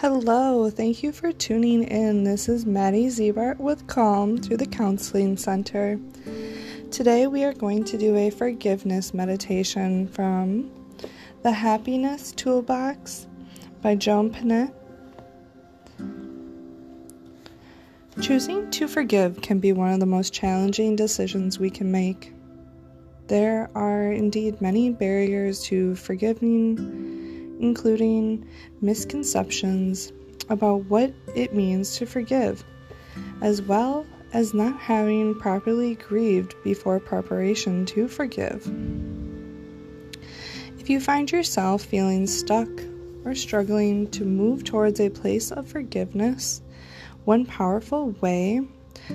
Hello, thank you for tuning in. This is Maddie Zebart with Calm through the Counseling Center. Today we are going to do a forgiveness meditation from The Happiness Toolbox by Jonah Paquette. Choosing to forgive can be one of the most challenging decisions we can make. There are indeed many barriers to forgiving including misconceptions about what it means to forgive, as well as not having properly grieved before preparation to forgive. If you find yourself feeling stuck or struggling to move towards a place of forgiveness, one powerful way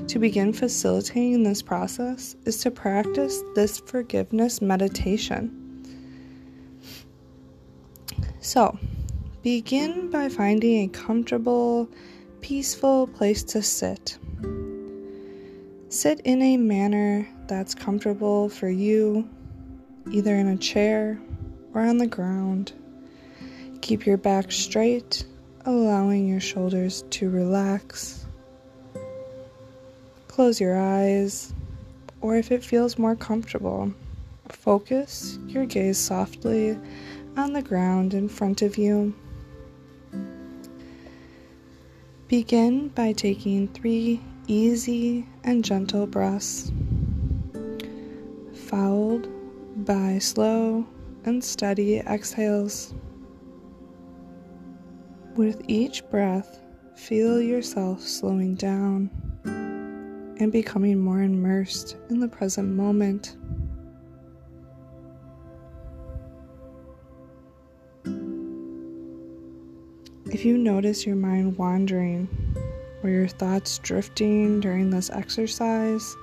to begin facilitating this process is to practice this forgiveness meditation. So, begin by finding a comfortable, peaceful place to sit. Sit in a manner that's comfortable for you, either in a chair or on the ground. Keep your back straight, allowing your shoulders to relax. Close your eyes, or if it feels more comfortable, focus your gaze softly on the ground in front of you. Begin by taking three easy and gentle breaths, followed by slow and steady exhales. With each breath, feel yourself slowing down and becoming more immersed in the present moment. If you notice your mind wandering or your thoughts drifting during this exercise,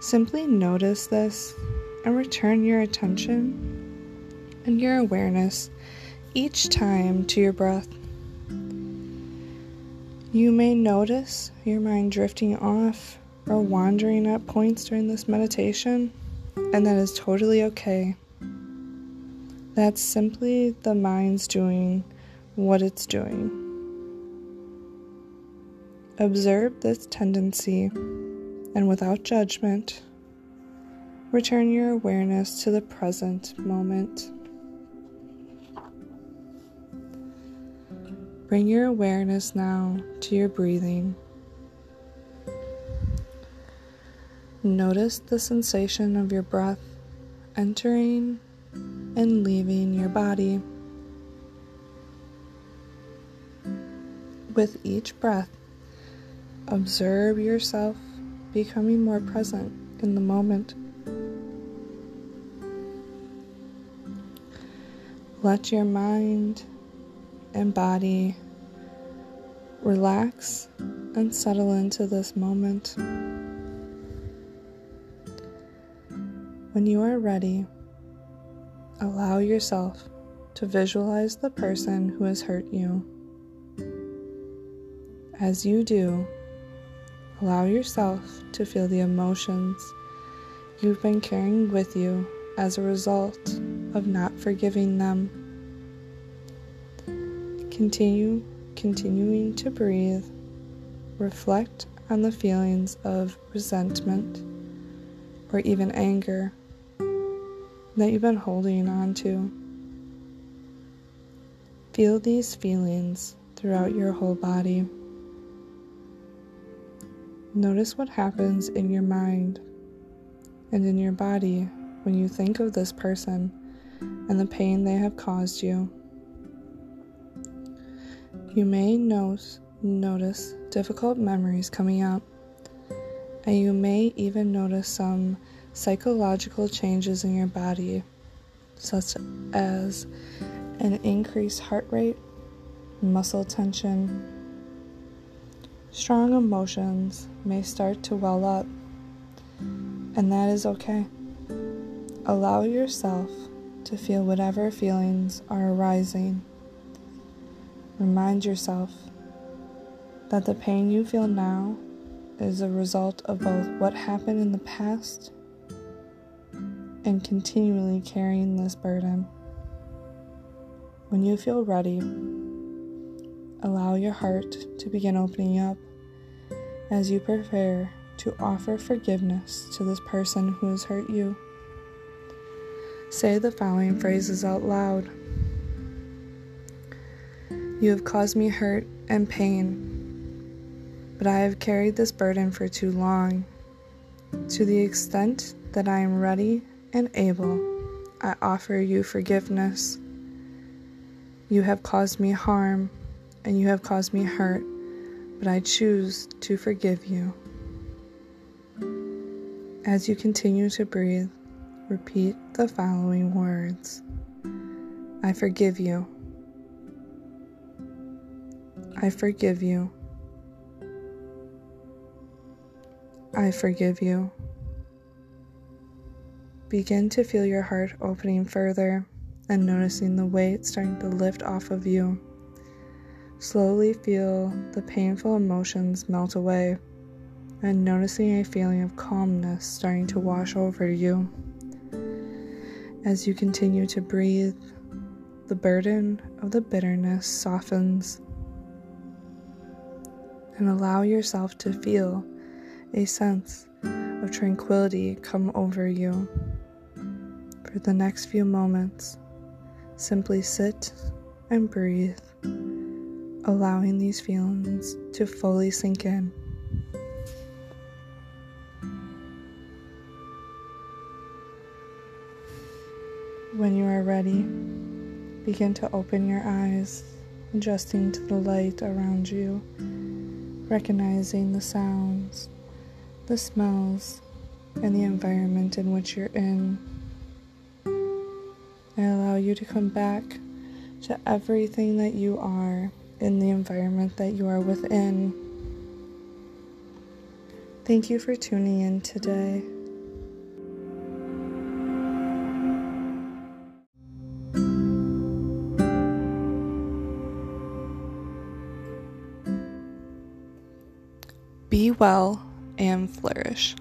simply notice this and return your attention and your awareness each time to your breath. You may notice your mind drifting off or wandering at points during this meditation, and that is totally okay. That's simply the mind's doing what it's doing. Observe this tendency and without judgment, return your awareness to the present moment. Bring your awareness now to your breathing. Notice the sensation of your breath entering and leaving your body. With each breath, observe yourself becoming more present in the moment. Let your mind and body relax and settle into this moment. When you are ready, allow yourself to visualize the person who has hurt you. As you do, allow yourself to feel the emotions you've been carrying with you as a result of not forgiving them. Continue continuing to breathe. Reflect on the feelings of resentment or even anger that you've been holding on to. Feel these feelings throughout your whole body. Notice what happens in your mind and in your body when you think of this person and the pain they have caused you. You may notice, difficult memories coming up, and you may even notice some psychological changes in your body, such as an increased heart rate, muscle tension, Strong emotions may start to well up, and that is okay. Allow yourself to feel whatever feelings are arising. Remind yourself that the pain you feel now is a result of both what happened in the past and continually carrying this burden. When you feel ready, allow your heart to begin opening up as you prepare to offer forgiveness to this person who has hurt you. Say the following phrases out loud You have caused me hurt and pain, but I have carried this burden for too long. To the extent that I am ready and able, I offer you forgiveness. You have caused me harm and you have caused me hurt, but I choose to forgive you. As you continue to breathe, repeat the following words I forgive you. I forgive you. I forgive you. Begin to feel your heart opening further and noticing the weight starting to lift off of you. Slowly feel the painful emotions melt away and noticing a feeling of calmness starting to wash over you. As you continue to breathe, the burden of the bitterness softens and allow yourself to feel a sense of tranquility come over you. For the next few moments, simply sit and breathe allowing these feelings to fully sink in. When you are ready, begin to open your eyes, adjusting to the light around you, recognizing the sounds, the smells, and the environment in which you're in. I allow you to come back to everything that you are in the environment that you are within. Thank you for tuning in today. Be well and flourish.